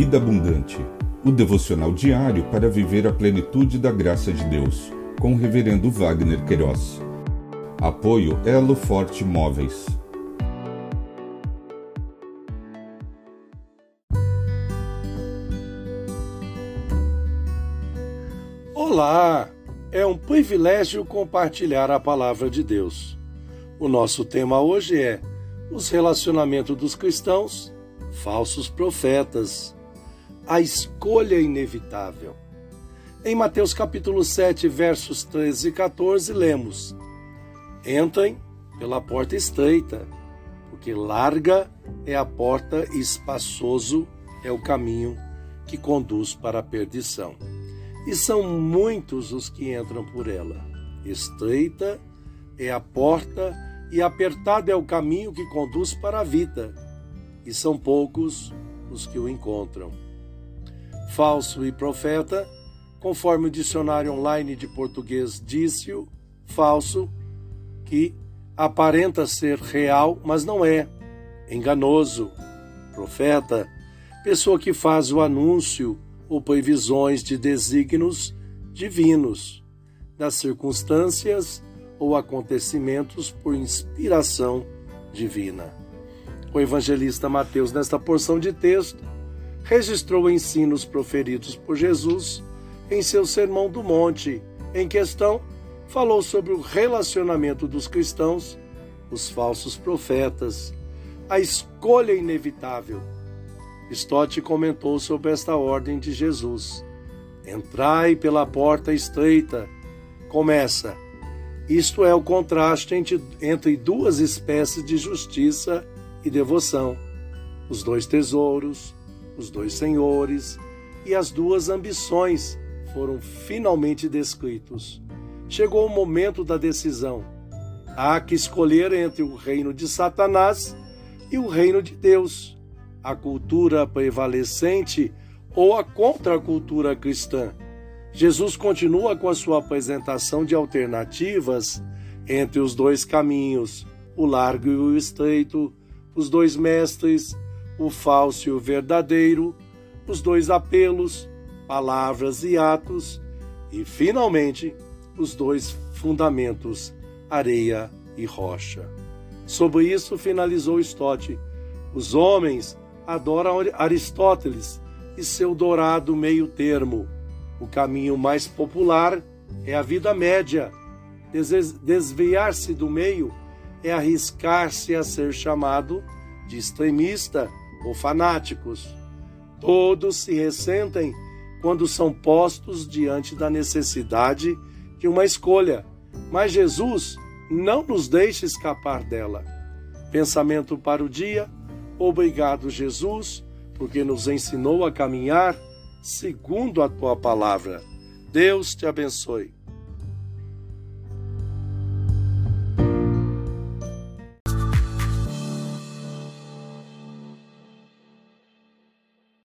Vida Abundante, o devocional diário para viver a plenitude da graça de Deus, com o Reverendo Wagner Queiroz. Apoio Elo Forte Móveis. Olá! É um privilégio compartilhar a palavra de Deus. O nosso tema hoje é os relacionamentos dos cristãos, falsos profetas, a escolha inevitável. Em Mateus capítulo 7, versos 13 e 14, lemos: Entrem pela porta estreita, porque larga é a porta e espaçoso é o caminho que conduz para a perdição. E são muitos os que entram por ela. Estreita é a porta e apertado é o caminho que conduz para a vida, e são poucos os que o encontram. Falso e profeta, conforme o dicionário online de português disse-o, falso, que aparenta ser real, mas não é, enganoso. Profeta, pessoa que faz o anúncio ou previsões de desígnios divinos, das circunstâncias ou acontecimentos por inspiração divina. O evangelista Mateus, nesta porção de texto, registrou ensinos proferidos por Jesus em seu Sermão do Monte. Em questão, falou sobre o relacionamento dos cristãos, os falsos profetas, a escolha inevitável. Stott comentou sobre esta ordem de Jesus: Entrai pela porta estreita. Começa isto é o contraste entre, entre duas espécies de justiça e devoção: os dois tesouros, os dois senhores e as duas ambições foram finalmente descritos. Chegou o momento da decisão. Há que escolher entre o reino de Satanás e o reino de Deus, a cultura prevalecente ou a contracultura cristã. Jesus continua com a sua apresentação de alternativas entre os dois caminhos, o largo e o estreito, os dois mestres, o falso e o verdadeiro, os dois apelos, palavras e atos, e, finalmente, os dois fundamentos, areia e rocha. Sobre isso finalizou Stott. Os homens adoram Aristóteles e seu dourado meio termo o caminho mais popular é a vida média. Desviar-se do meio é arriscar-se a ser chamado de extremista ou fanáticos. Todos se ressentem quando são postos diante da necessidade de uma escolha, mas Jesus não nos deixa escapar dela. Pensamento para o dia. Obrigado, Jesus, porque nos ensinou a caminhar segundo a tua palavra. Deus te abençoe.